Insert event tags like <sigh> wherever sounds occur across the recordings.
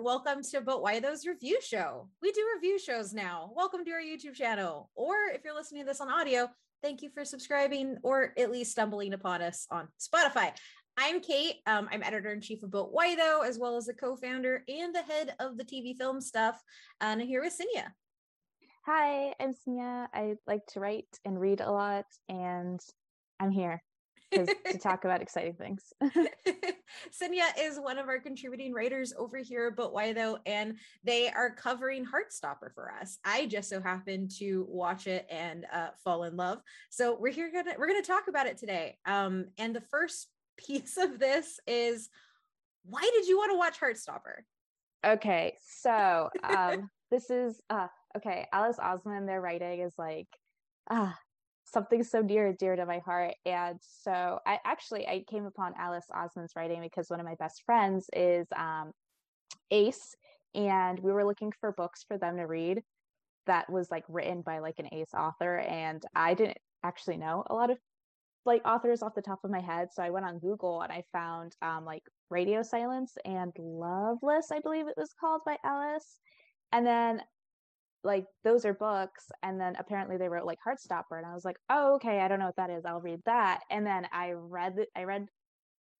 Welcome to But Why Those Review Show. We do review shows now. Welcome to our YouTube channel. Or if you're listening to this on audio, thank you for subscribing or at least stumbling upon us on Spotify. I'm Kate. Um, I'm editor in chief of But Why Though, as well as the co-founder and the head of the TV film stuff. And I'm here with Sinya. Hi, I'm Sinya. I like to write and read a lot, and I'm here <laughs> to talk about exciting things. <laughs> <laughs> Sinya is one of our contributing writers over here, but why though? And they are covering Heartstopper for us. I just so happened to watch it and uh, fall in love. So we're here gonna we're gonna talk about it today. Um, and the first piece of this is why did you want to watch Heartstopper? Okay, so um, this is uh, okay. Alice Oseman, their writing is like ah something so and dear to my heart. And so I actually I came upon Alice Oseman's writing because one of my best friends is um, Ace, and we were looking for books for them to read that was like written by like an Ace author, and I didn't actually know a lot of like authors off the top of my head. So I went on Google and I found um, like Radio Silence and Loveless, I believe it was called by Alice. And then like those are books and then apparently they wrote like heartstopper and i was like oh okay i don't know what that is i'll read that. And then i read i read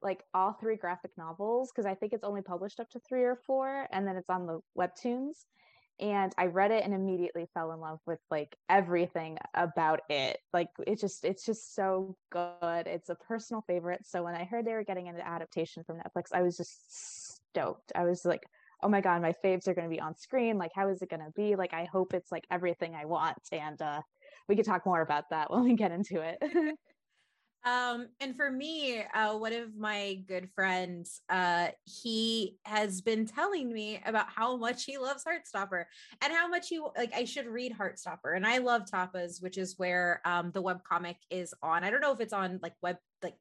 like all three graphic novels because i think it's only published up to three or four and then it's on the webtoons and i read it and immediately fell in love with like everything about it. Like it just it's just so good it's a personal favorite so when i heard they were getting an adaptation from netflix i was just stoked i was like oh my god my faves are going to be on screen like how is it going to be? Like i hope it's like everything i want and uh we could talk more about that <laughs> when we get into it. <laughs> Um and for me uh one of my good friends uh he has been telling me about how much he loves heartstopper and how much he like i should read heartstopper and i love tapas which is where um the web comic is on. I don't know if it's on like web like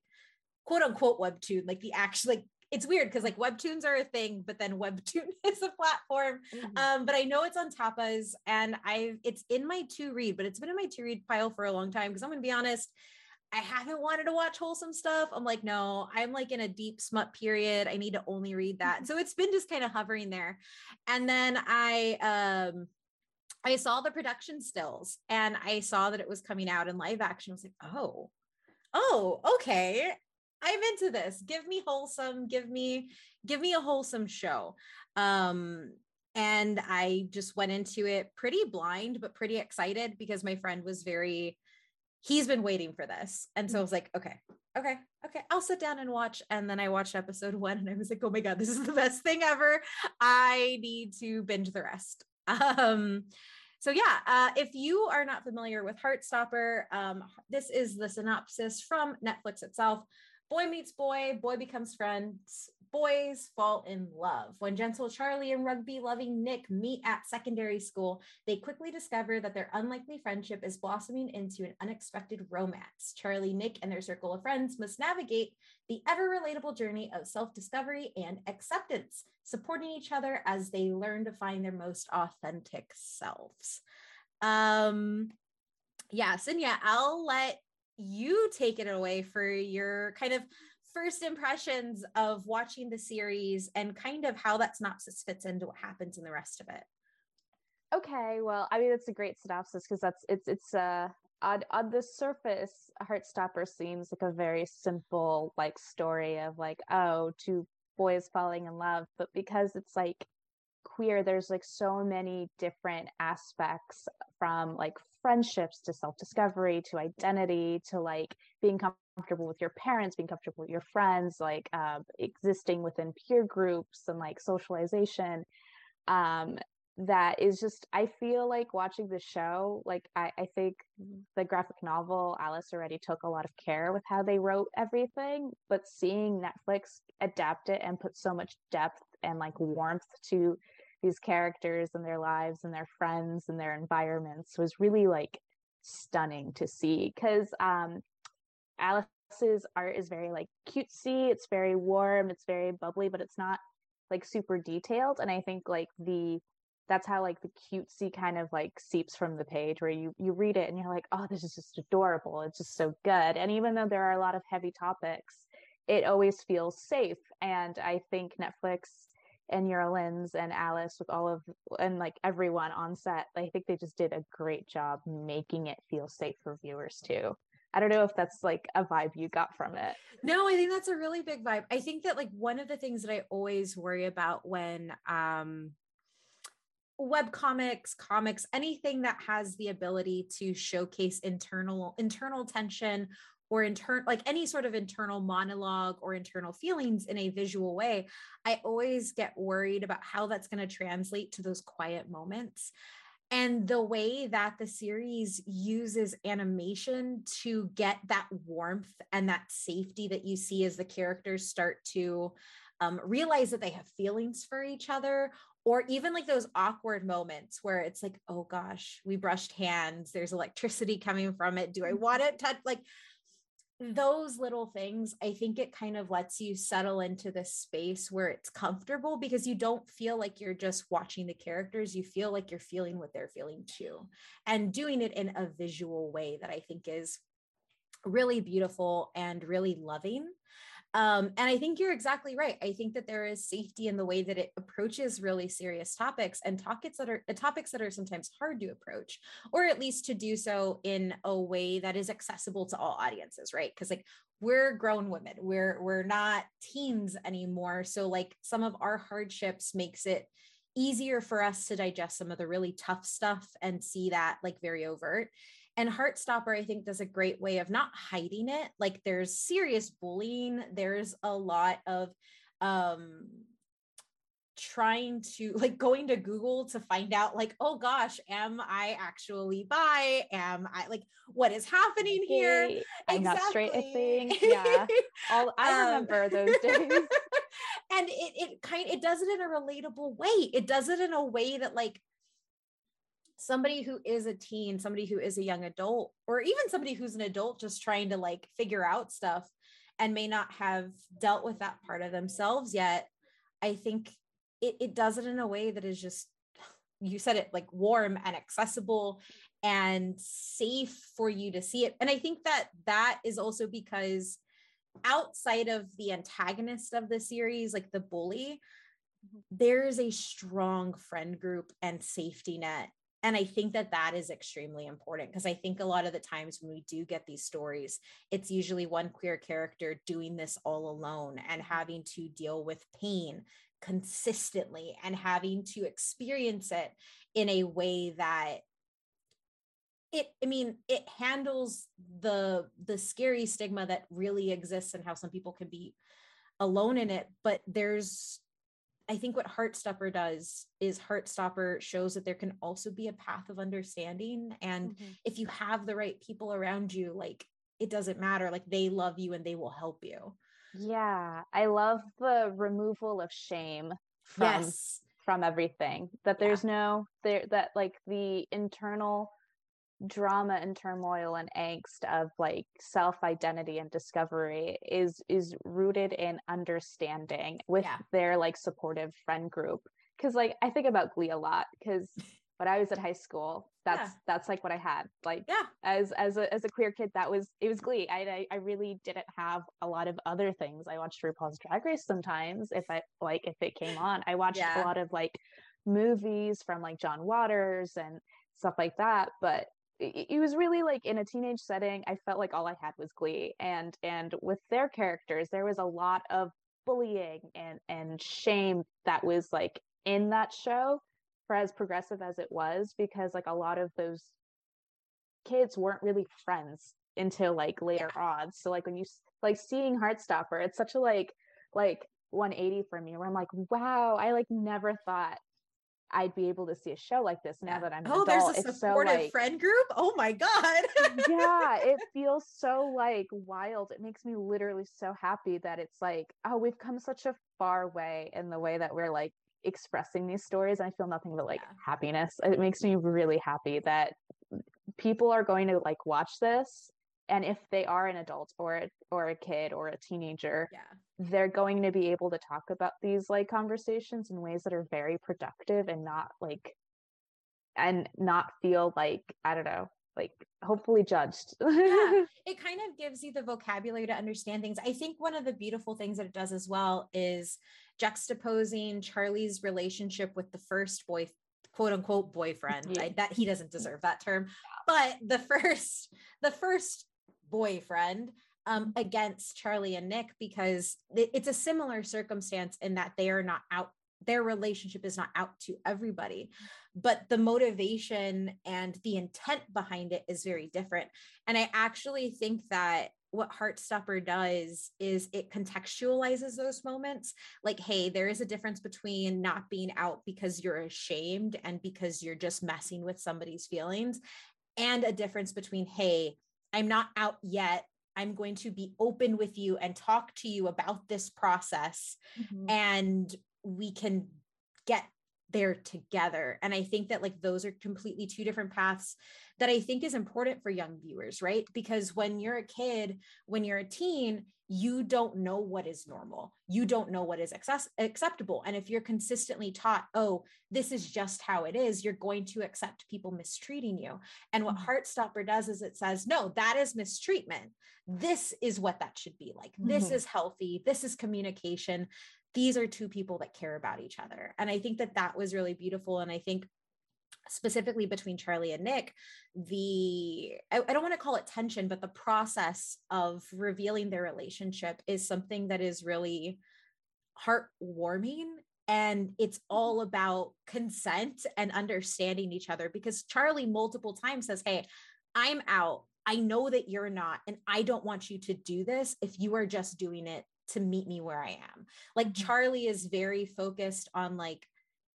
quote unquote webtoon like the actual like it's weird because like webtoons are a thing but then webtoon <laughs> is a platform. Mm-hmm. um but i know it's on tapas and i've it's in my to read but it's been in my to read pile for a long time because i'm gonna be honest i haven't wanted to watch wholesome stuff. I'm like no i'm like in a deep smut period. I need to only read that. Mm-hmm. so it's been just kind of hovering there. And then i um i saw the production stills and i saw that it was coming out in live action. I was like oh oh okay I'm into this. Give me wholesome, give me give me a wholesome show. Um and I just went into it pretty blind but pretty excited because my friend was very he's been waiting for this. And so I was like, okay, okay, okay, I'll sit down and watch. And then I watched episode one and I was like, oh my God, this is the best thing ever. I need to binge the rest. <laughs> Um, so yeah, uh, if you are not familiar with Heartstopper, um, this is the synopsis from Netflix itself. Boy meets boy, boy becomes friends, boys fall in love. When gentle Charlie and rugby loving Nick meet at secondary school, they quickly discover that their unlikely friendship is blossoming into an unexpected romance. Charlie, Nick, and their circle of friends must navigate the ever relatable journey of self discovery and acceptance, supporting each other as they learn to find their most authentic selves. Um, yes, and yeah, I'll let you take it away for your kind of first impressions of watching the series and kind of how that synopsis fits into what happens in the rest of it. Okay, well, I mean it's a great synopsis because that's it's it's uh on on the surface, Heartstopper seems like a very simple like story of like oh two boys falling in love, but because it's like queer there's like so many different aspects from like friendships to self-discovery to identity to like being comfortable with your parents being comfortable with your friends like uh, existing within peer groups and like socialization um that is just i feel like watching the show like I, I think the graphic novel alice already took a lot of care with how they wrote everything but seeing netflix adapt it and put so much depth and like warmth to these characters and their lives and their friends and their environments was really like stunning to see because um alice's art is very like cutesy it's very warm it's very bubbly but it's not like super detailed and i think like the that's how like the cutesy kind of like seeps from the page where you you read it and you're like oh this is just adorable it's just so good and even though there are a lot of heavy topics it always feels safe and i think netflix and Euros Lyn and Alice with all of and like everyone on set. I think they just did a great job making it feel safe for viewers too. I don't know if that's like a vibe you got from it. No, I think that's a really big vibe. I think that like one of the things that I always worry about when um web comics comics anything that has the ability to showcase internal internal tension or intern like any sort of internal monologue or internal feelings in a visual way i always get worried about how that's going to translate to those quiet moments and the way that the series uses animation to get that warmth and that safety that you see as the characters start to um, realize that they have feelings for each other or even like those awkward moments where it's like oh gosh we brushed hands there's electricity coming from it do i mm-hmm. want to touch like those little things i think it kind of lets you settle into this space where it's comfortable because you don't feel like you're just watching the characters you feel like you're feeling what they're feeling too. And doing it in a visual way that i think is really beautiful and really loving um, and I think you're exactly right. I think that there is safety in the way that it approaches really serious topics and topics that are uh, topics that are sometimes hard to approach, or at least to do so in a way that is accessible to all audiences, right? Because like we're grown women, we're we're not teens anymore. So like some of our hardships makes it easier for us to digest some of the really tough stuff and see that like very overt and Heartstopper, I think, does a great way of not hiding it. Like there's serious bullying, there's a lot of um trying to <laughs> like going to Google to find out like, oh gosh, am I actually bi? Am I like what is happening here? Hey, I'm exactly. not straight a thing. Yeah. All I <laughs> um, remember those days. <laughs> and it it kind it does it in a relatable way. It does it in a way that like somebody who is a teen, somebody who is a young adult, or even somebody who's an adult just trying to like figure out stuff and may not have dealt with that part of themselves yet, I think it, it does it in a way that is just, you said it like warm and accessible and safe for you to see it. And I think that that is also because outside of the antagonist of the series, like the bully, mm-hmm. there is a strong friend group and safety net and i think that that is extremely important because i think a lot of the times when we do get these stories it's usually one queer character doing this all alone and mm-hmm. having to deal with pain consistently and having to experience it in a way that it i mean it handles the the scary stigma that really exists and how some people can be alone in it but there's I think what Heartstopper does is Heartstopper shows that there can also be a path of understanding. And mm-hmm. if you have the right people around you, like it doesn't matter, like they love you and they will help you. Yeah. I love the removal of shame from yes. from everything. That there's yeah. no there that like the internal drama and turmoil and angst of like self identity and discovery is is rooted in understanding with yeah. their like supportive friend group because like i think about glee a lot because <laughs> when i was at high school that's yeah. that's like what i had like yeah as as a, as a queer kid that was it was glee I, I really didn't have a lot of other things i watched rupaul's drag race sometimes if i like if it came on i watched yeah. a lot of like movies from like john waters and stuff like that but it was really like in a teenage setting i felt like all i had was glee and and with their characters there was a lot of bullying and and shame that was like in that show for as progressive as it was because like a lot of those kids weren't really friends until like later yeah. on so like when you like seeing heartstopper it's such a like like 180 for me where i'm like wow i like never thought I'd be able to see a show like this now that I'm oh, adult. there's a supportive so, like, friend group. Oh my god! yeah, it <laughs> feels so like wild. It makes me literally so happy that it's like, oh, we've come such a far way in the way that we're like expressing these stories. And I feel nothing but like yeah. happiness. It makes me really happy that people are going to like watch this and if they are an adult or a, or a kid or a teenager yeah. they're going to be able to talk about these like conversations in ways that are very productive and not like and not feel like i don't know like hopefully judged. <laughs> yeah, it kind of gives you the vocabulary to understand things. I think one of the beautiful things that it does as well is juxtaposing Charlie's relationship with the first boy quote unquote boyfriend yeah. I, that he doesn't deserve that term but the first the first boyfriend um, against charlie and nick because it's a similar circumstance in that they are not out their relationship is not out to everybody but the motivation and the intent behind it is very different and i actually think that what Heartstopper does is it contextualizes those moments. Like, hey, there is a difference between not being out because you're ashamed and because you're just messing with somebody's feelings, and a difference between, hey, I'm not out yet. I'm going to be open with you and talk to you about this process, mm-hmm. and we can get there together. And I think that like those are completely two different paths that I think is important for young viewers, right? Because when you're a kid, when you're a teen, you don't know what is normal. You don't know what is access- acceptable. And if you're consistently taught, oh, this is just how it is, you're going to accept people mistreating you. And what mm-hmm. Heartstopper does is it says, no, that is mistreatment. This is what that should be like. This mm-hmm. is healthy. This is communication. These are two people that care about each other. And I think that that was really beautiful. And I think specifically between Charlie and Nick, the I, I, don't want to call it tension, but the process of revealing their relationship is something that is really heartwarming. And it's mm-hmm. all about consent and understanding each other because Charlie multiple times says, Hey, I'm out. I know that you're not, and I don't want you to do this if you are just doing it to meet me where I am. Like mm-hmm. Charlie is very focused on like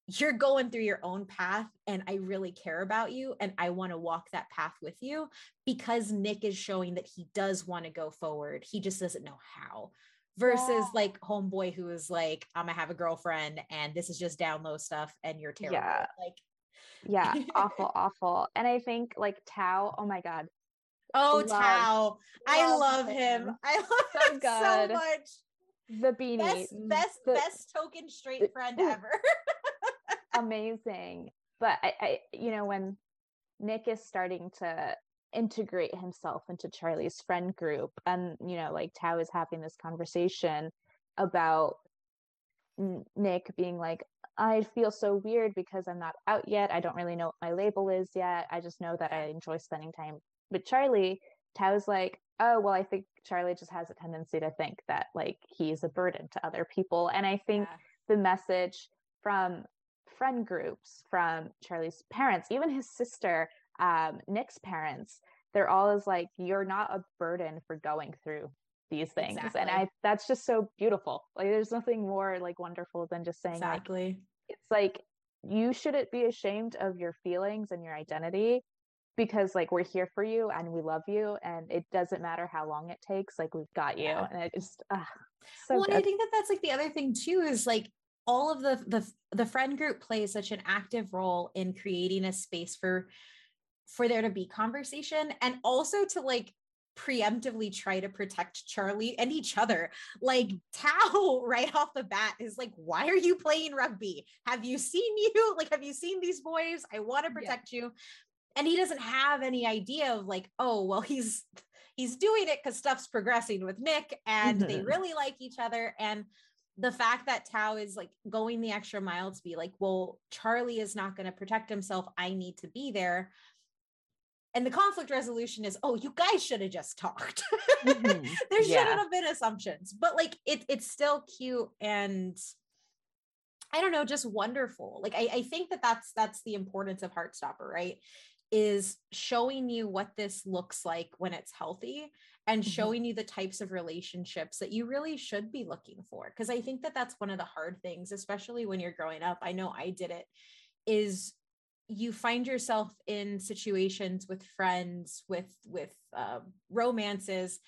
you're going through your own path and I really care about you and I want to walk that path with you because Nick is showing that he does want to go forward. He just doesn't know how. Versus yeah. like homeboy who is like, I'm gonna have a girlfriend and this is just down low stuff and you're terrible. Yeah. Like yeah, awful, <laughs> awful. And I think like Tao, oh my God. Oh, love, Tao. I love him. him. I <laughs> love so him good. so much. The beanie. Best, mm. best, the, best token straight friend ever <laughs> amazing. But I, I, you know, when Nick is starting to integrate himself into Charlie's friend group, and you know, like Tao is having this conversation about Nick being like, I feel so weird because I'm not out yet. I don't really know what my label is yet. I just know that I enjoy spending time with Charlie. Tao's like, oh, well, I think Charlie just has a tendency to think that like he's a burden to other people. And I think yeah. the message from friend groups from Charlie's parents, even his sister, um, Nick's parents, they're all is like, you're not a burden for going through these things. Exactly. And I that's just so beautiful. Like there's nothing more like wonderful than just saying exactly. Like, it's like you shouldn't be ashamed of your feelings and your identity because like we're here for you and we love you and it doesn't matter how long it takes like we've got you yeah. and it just uh, so well and i think that that's like the other thing too is like all of the the the friend group plays such an active role in creating a space for for there to be conversation and also to like preemptively try to protect Charlie and each other. Like Tao <laughs> right off the bat is like, why are you playing rugby? Have you seen you? Like, have you seen these boys? I want to protect yeah. you. And he doesn't have any idea of like, oh, well, he's he's doing it because stuff's progressing with Nick and mm-hmm. they really like each other. And the fact that Tao is like going the extra mile to be like, well, Charlie is not going to protect himself. I need to be there. And the conflict resolution is, oh, you guys should have just talked. Mm-hmm. <laughs> there yeah. shouldn't have been assumptions, but like it, it's still cute and I don't know, just wonderful. Like I, I think that that's that's the importance of Heartstopper, right? Is showing you what this looks like when it's healthy and mm-hmm. showing you the types of relationships that you really should be looking for because i think that that's one of the hard things especially when you're growing up i know i did it is you find yourself in situations with friends with with uh, romances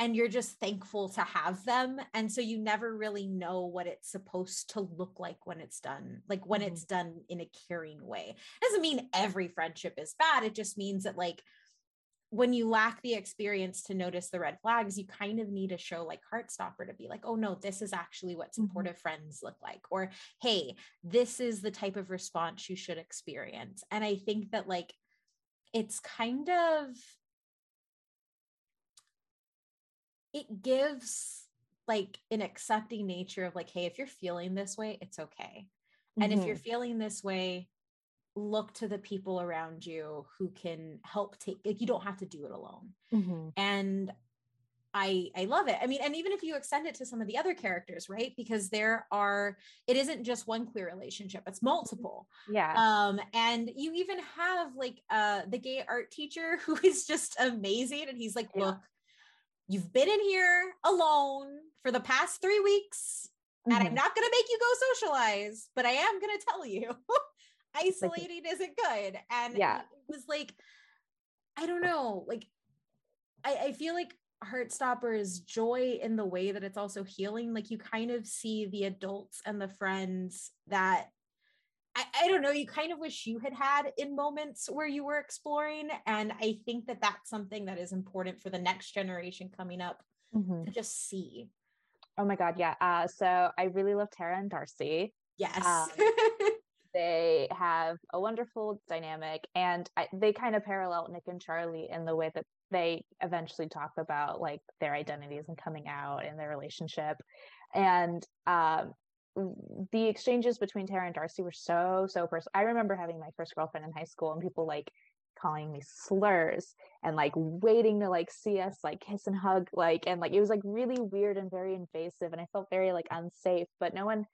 and you're just thankful to have them and so you never really know what it's supposed to look like when it's done like when mm-hmm. it's done in a caring way doesn't mean every friendship is bad it just means that like when you lack the experience to notice the red flags, you kind of need a show like Heartstopper to be like, oh no, this is actually what mm-hmm. supportive mm-hmm. friends look like. Or, hey, this is the type of response you should experience. And I think that like it's kind of it gives like an accepting nature of like hey if you're feeling this way it's okay and mm-hmm. if you're mm-hmm. feeling this way look to the people around you who can help take like you don't have to do it alone mm-hmm. and I I love it. I mean, and even if you extend it to some of the other characters, right? Because there are it isn't just one queer relationship, it's multiple. Yeah. Um and you even have like uh the gay art teacher <laughs> who is just amazing and he's like, yeah. "Look, you've been in here alone for the past 3 weeks mm-hmm. and I'm mm-hmm. not going to make you go socialize, but I am going to tell you <laughs> isolating like, isn't good." And yeah. it was like I don't know, like I, I feel like Heartstopper is joy in the way that it's also healing. Like you kind of see the adults and the friends that I, I, don't know, you kind of wish you had had in moments where you were exploring. And I think that that's something that is important for the next generation coming up mm-hmm. to just see. Oh my God. Yeah. Uh, so I really love Tara and Darcy. Yes. Um, <laughs> they have a wonderful dynamic and I, they kind of parallel Nick and Charlie in the way that they eventually talk about like their identities and coming out and their relationship and um, the exchanges between Tara and Darcy were so so personal. I remember having my first girlfriend in high school and people like calling me slurs and like waiting to like see us like kiss and hug like and like it was like really weird and very invasive and I felt very like unsafe but no one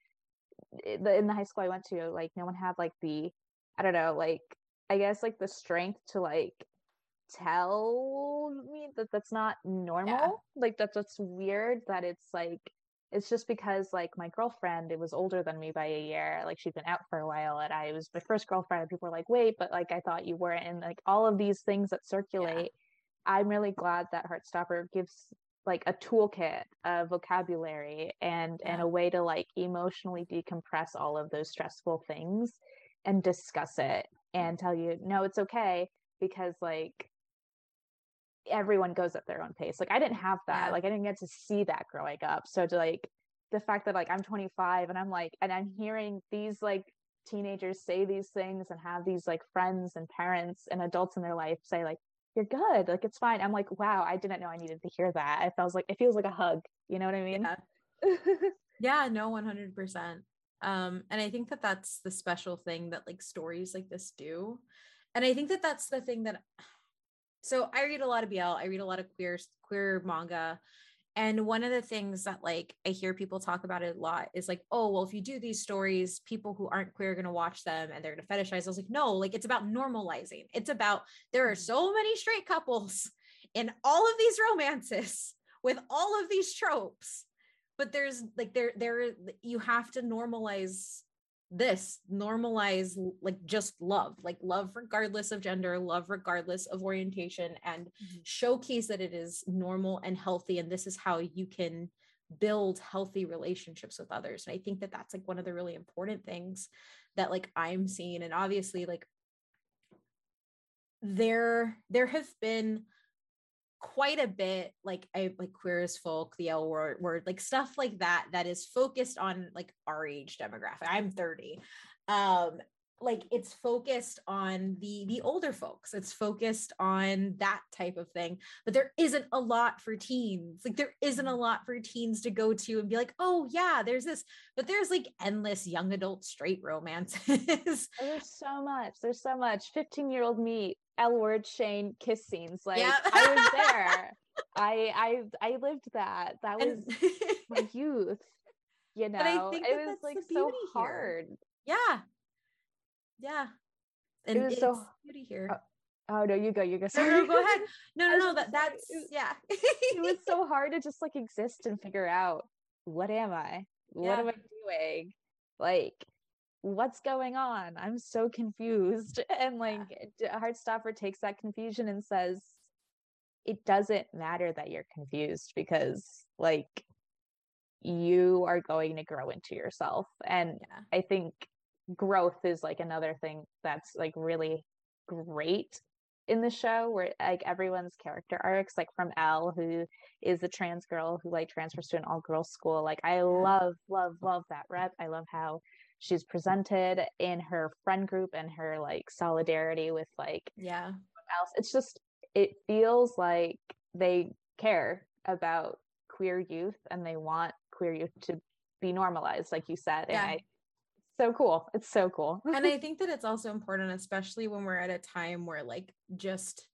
eh, in the high school I went to like no one had like the I don't know like I guess like the strength to like tell me that that's not normal yeah. like that that's weird that it's like it's just because like my girlfriend it was older than me by a year like she'd been out for a while and i was my first girlfriend and people were like wait but like i thought you weren't and like all of these things that circulate yeah. i'm really glad that heartstopper gives like a toolkit a vocabulary and yeah. and a way to like emotionally decompress all of those stressful things and discuss it and mm. tell you no it's okay because like everyone goes at their own pace. Like I didn't have that. Yeah. Like I didn't get to see that growing up. So to like the fact that like I'm 25 and I'm like and I'm hearing these like teenagers say these things and have these like friends and parents and adults in their life say like you're good like it's fine i'm like wow i didn't know i needed to hear that it feels like it feels like a hug you know what i mean yeah, <laughs> yeah no 100% um and i think that that's the special thing that like stories like this do and i think that that's the thing that so I read a lot of BL, I read a lot of queer queer manga. And one of the things that like I hear people talk about it a lot is like, oh, well, if you do these stories, people who aren't queer are going to watch them and they're going to fetishize. I was like, no, like it's about normalizing. It's about there are so many straight couples in all of these romances with all of these tropes. But there's like there there you have to normalize this normalize like just love like love regardless of gender love regardless of orientation and mm-hmm. showcase that it is normal and healthy and this is how you can build healthy relationships with others and i think that that's like one of the really important things that like i'm seeing and obviously like there there have been quite a bit like I like queer as folk, the L word, word, like stuff like that that is focused on like our age demographic. I'm 30. Um, like it's focused on the the older folks. It's focused on that type of thing. But there isn't a lot for teens. Like there isn't a mm-hmm. lot for teens to go to and be like oh yeah there's this. But there's like endless young adult straight romances. There's so much. There's so much. 15 year old me L word Shane kiss scenes like yep. I was <laughs> there I I I lived that that was <laughs> my youth you know but I think it was like so hard yeah yeah and it was so beauty here uh, Oh no, you go, you go. Sorry. No, no, go ahead. No, no, no. <laughs> That that's yeah. it was so hard to just like exist and figure out what am I? What yeah. am I doing? Like, what's going on? I'm so confused. <laughs> And like. Heartstopper takes that confusion and says, it doesn't matter that you're confused because like you are going to grow into yourself. And yeah. I think growth is like another thing that's like really great in the show where like everyone's character arcs like from Elle who is a trans girl who like transfers to an all girls school like I love love love that rep I love how she's presented in her friend group and her like solidarity with like yeah else. It's just it feels like they care about queer youth and they want queer youth to be normalized, like you said. Yeah. And I, so cool. It's so cool. and I <laughs> think that it's also important, especially when we're at a time where like just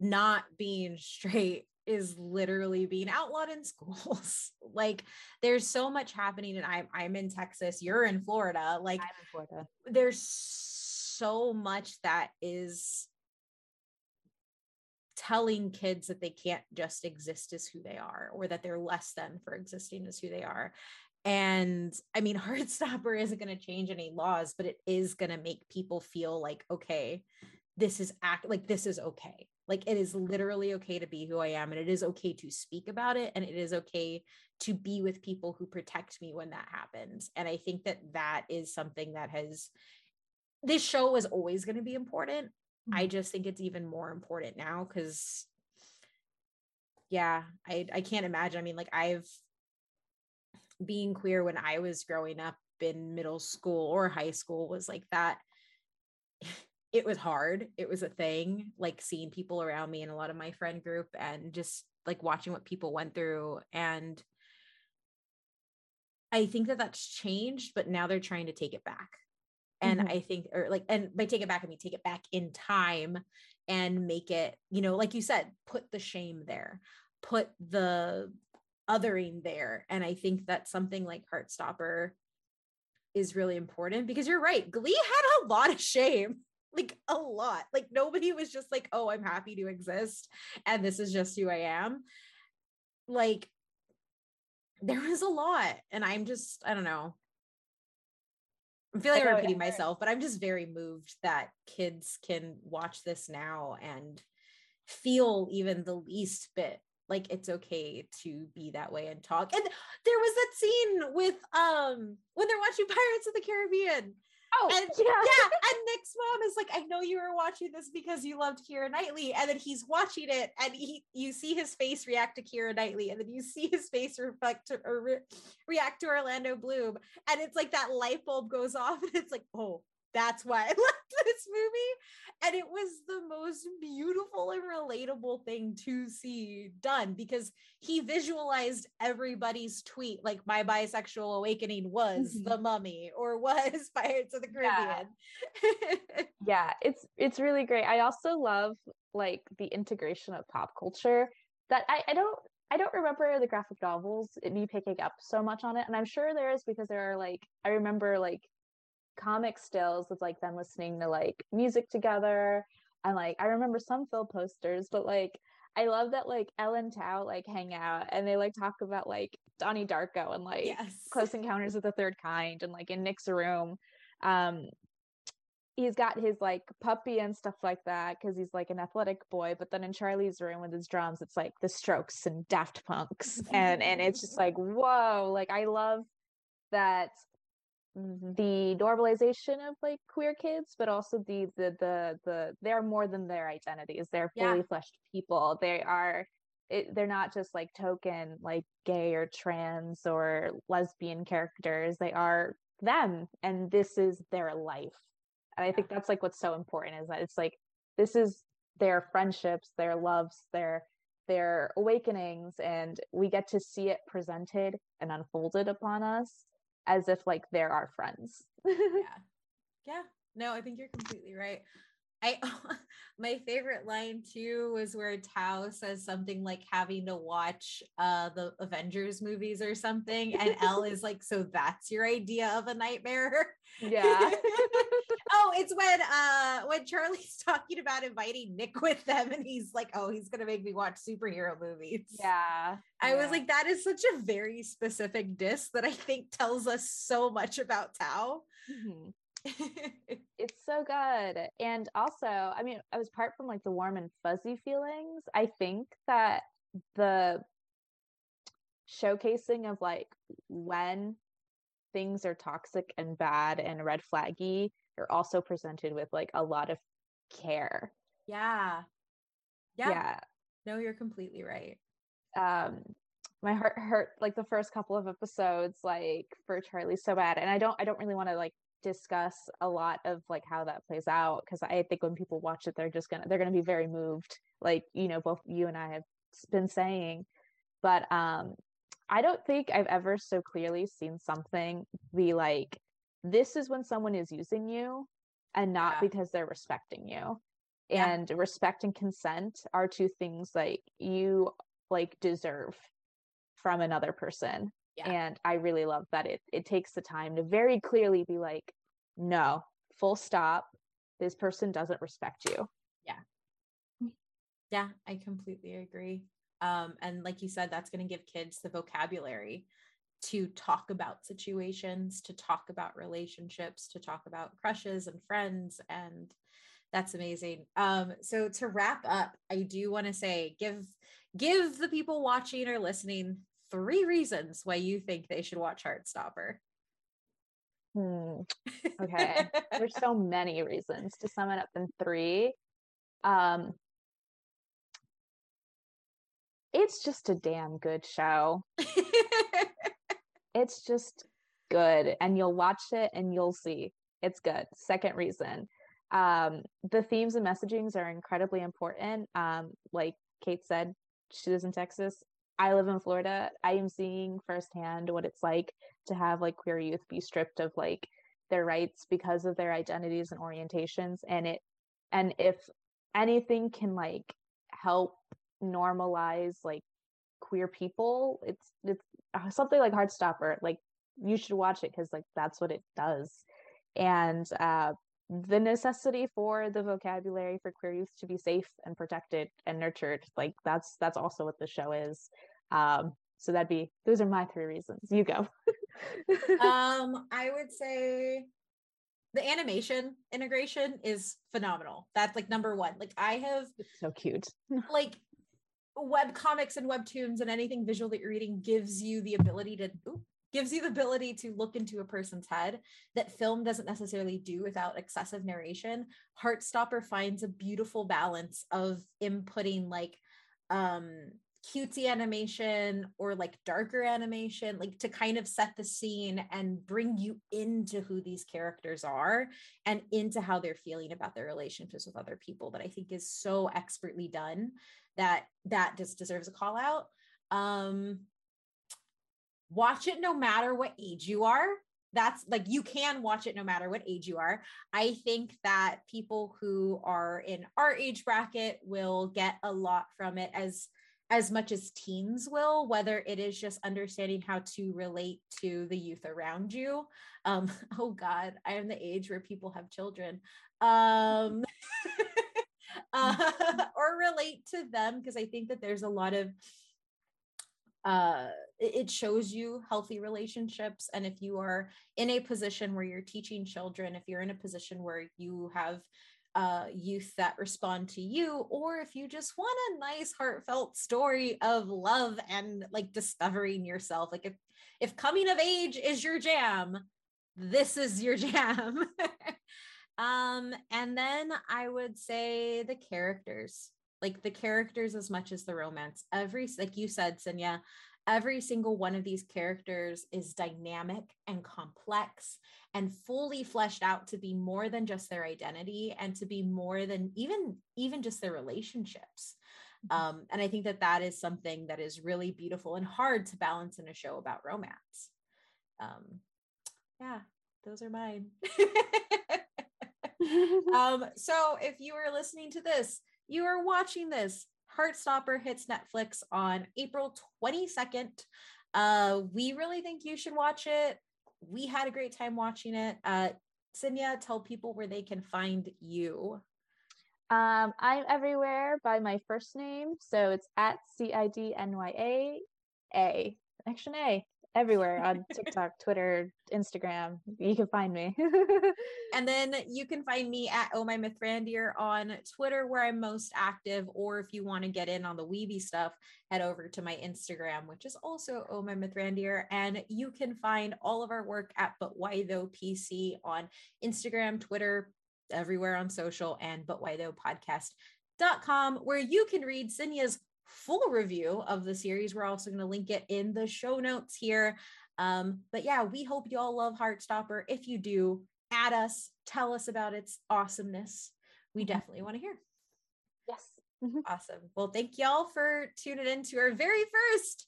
not being straight is literally being outlawed in <laughs> schools. like there's so much happening and I'm I'm in Texas, you're in Florida. Like in Florida. there's so much that is telling kids that they can't just exist as who they are or that they're less than for existing as who they are. And I mean, <laughs> Heartstopper isn't going to change any laws, but it is going to make people feel like, okay, this is act like this is okay. Like it is literally okay to be who I am, and it is okay to speak about it, and it is okay to be with people who protect me when that happens. And I think that that is something that has this show is always going to be important. I mm-hmm. just think it's even more important now because yeah, I I can't imagine. I mean, like I've being queer when I was growing up in middle school or high school was like that. It was hard. It was a thing, like seeing people around me and a lot of my friend group and just like watching what people went through. And I think that that's changed, but now they're trying to take it back and mm-hmm. i think or like and by take it back i mean take it back in time and make it you know like you said put the shame there put the othering there and i think that something like heartstopper is really important because you're right glee had a lot of shame like a lot. Like nobody was just like oh i'm happy to exist and this is just who i am. Like there was a lot and i'm just i don't know. I feel like I'm repeating myself, but I'm just very moved that kids can watch this now and feel even the least bit like it's okay to be that way and talk. And there was that scene with um when they're watching <laughs> Pirates of the Caribbean Oh, and <laughs> yeah. yeah. And Nick's mom is like, I know you were watching this because you loved Keira Knightley. And then he's watching it and he you see his face react to Keira Knightley, and then you see his face reflect to, or re- react to Orlando Bloom. And it's like that light bulb goes off, <laughs> and it's like, oh, that's why I <laughs> loved this movie. And it was the most beautiful and relatable thing to see done because he visualized everybody's tweet like my bisexual awakening was mm-hmm. the mummy or <laughs> was Pirates of the Caribbean. Yeah. <laughs> yeah, it's it's really great. I also love like the integration of pop culture that I, I don't I don't remember the graphic novels me picking up so much on it. And I'm sure there is because there are like I remember like comic stills of like them listening to like music together and like I remember some Phil posters, but like I love that like Elle and Tao like hang out and they like talk about like Donnie Darko and like yes. Close Encounters of the Third Kind and like in Nick's room. Um he's got his like puppy and stuff like that because he's like an athletic boy but then in charlie's room with his drums it's like the strokes and daft punks <laughs> and and it's just like whoa like i love that Mm-hmm. the normalization of like queer kids but also the the the the they're more than their identities they're fully yeah. fleshed people. They are it, they're not just like token like gay or trans or lesbian characters. They are them and this is their life. And i think that's like what's so important is that it's like this is their friendships their loves their their awakenings and we get to see it presented and unfolded upon us as if like they're our friends. <laughs> yeah. Yeah. No, I think you're completely right. I <laughs> my favorite line too was where Tao says something like having to watch uh the Avengers movies or something and Elle is like so that's your idea of a nightmare. Yeah. <laughs> oh, it's when uh when Charlie's <laughs> talking about inviting Nick with them and he's like, "Oh, he's going to make me watch superhero movies." Yeah. I yeah. was like that is such a very specific diss that I think tells us so much about Tao. Mm-hmm <laughs> it's so good. And also, I mean, I was part from like the warm and fuzzy feelings. I think that the showcasing of like when things are toxic and bad and red flaggy are also presented with like a lot of care. Yeah. Yeah. Yeah. No, you're completely right. Um my heart hurt like the first couple of episodes like for Charlie so bad and I don't I don't really want to like discuss a lot of like how that plays out because I think when people watch it, they're just gonna they're gonna be very moved, like you know, both you and I have been saying. But um, I don't think I've ever so clearly seen something be like, this is when someone is using you, and not yeah. because they're respecting you. Yeah. And respect and consent are two things like you like deserve from another person yeah. And I really love that it it takes the time to very clearly be like, no, full stop. This person doesn't respect you. Yeah. Yeah, I completely agree. Um, and like you said, that's going to give kids the vocabulary to talk about situations, to talk about relationships, to talk about crushes and friends. And that's amazing. Um, so to wrap up, I do want to say give give the people watching or listening three reasons why you think they should watch Heartstopper. Hmm. Okay. <laughs> There's so many reasons to sum it up in three. Um, it's just a damn good show. <laughs> it's just good. And you'll watch it and you'll see it's good. Second reason. Um, the themes and messagings are incredibly important. Um, like Kate said, she lives in Texas. I live in Florida. I am seeing firsthand what it's like to have like queer youth be stripped of like their rights because of their identities and orientations and it and if anything can like help normalize like queer people it's it's uh, something like heartstopper like you should watch it because like that's what it does and uh the necessity for the vocabulary for queer youth to be safe and protected and nurtured like that's that's also what the show is. Um so that'd be those are my three reasons. You go. <laughs> Um i would say the animation integration is phenomenal. That's like number one. Like i have it's so cute. <laughs> like web comics and webtoons and anything visual that you're reading gives you the ability to ooh, gives you the ability to look into a person's head that film doesn't necessarily do without excessive narration. Heartstopper finds a beautiful balance of inputting like um cutesy animation or like darker animation like to kind of set the scene and bring you into who these characters are and into how they're feeling about their relationships with other people that i think is so expertly done that that just deserves a call out um watch it no matter what age you are that's like you can watch it no matter what age you are. I think that people who are in our age bracket will get a lot from it as as much as teens will, whether it is just understanding how to relate to the youth around you. Um, <laughs> oh God, I am the age where people have children. Um, <laughs> uh, <laughs> or relate to them because I think that there's a lot of uh, it shows you healthy relationships. And if you are in a position where you're teaching children, if you're in a position where you have uh, youth that respond to you, or if you just want a nice, heartfelt story of love and like discovering yourself, like if if coming of age is your jam, this is your <laughs> jam. um, and then I would say the characters like the characters as much as the romance. Every, like you said, Sinya, every single one of these characters is dynamic and complex and fully fleshed out to be more than just their identity and to be more than even even just their relationships mm-hmm. um, and i think that that is something that is really beautiful and hard to balance in a show about romance um, yeah those are mine <laughs> <laughs> um, so if you are listening to this you are watching this. Heartstopper hits Netflix on April 22nd. Uh, we really think you should watch it. We had a great time watching it. Uh, Sinya, tell people where they can find you. Um, I'm everywhere by my first name. So it's at C I D N Y A A, action A everywhere <laughs> on TikTok, Twitter, Instagram. You can find me. <laughs> and then you can find me at Oh My Mithrandir on Twitter, where I'm most active. Or if you want to get in on the Weeby stuff, head over to my Instagram, which is also Oh My Mithrandir. And you can find all of our work at But Why Though PC on Instagram, Twitter, everywhere on social, and But Why Though podcast.com, where you can read Sinya's full review of the series. We're also going to link it in the show notes here. Um, but yeah, we hope you all love Heartstopper. If you do, add us, tell us about its awesomeness. We Mhm. definitely want to hear. Yes. Mhm. Awesome. Well, thank y'all for tuning in to our very first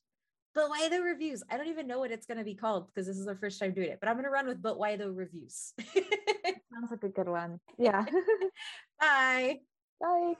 But Why the reviews. I don't even know what it's going to be called because this is our first time doing it, but I'm going to run with But Why the reviews. <laughs> Sounds like a good one. Yeah. <laughs> Bye. Bye.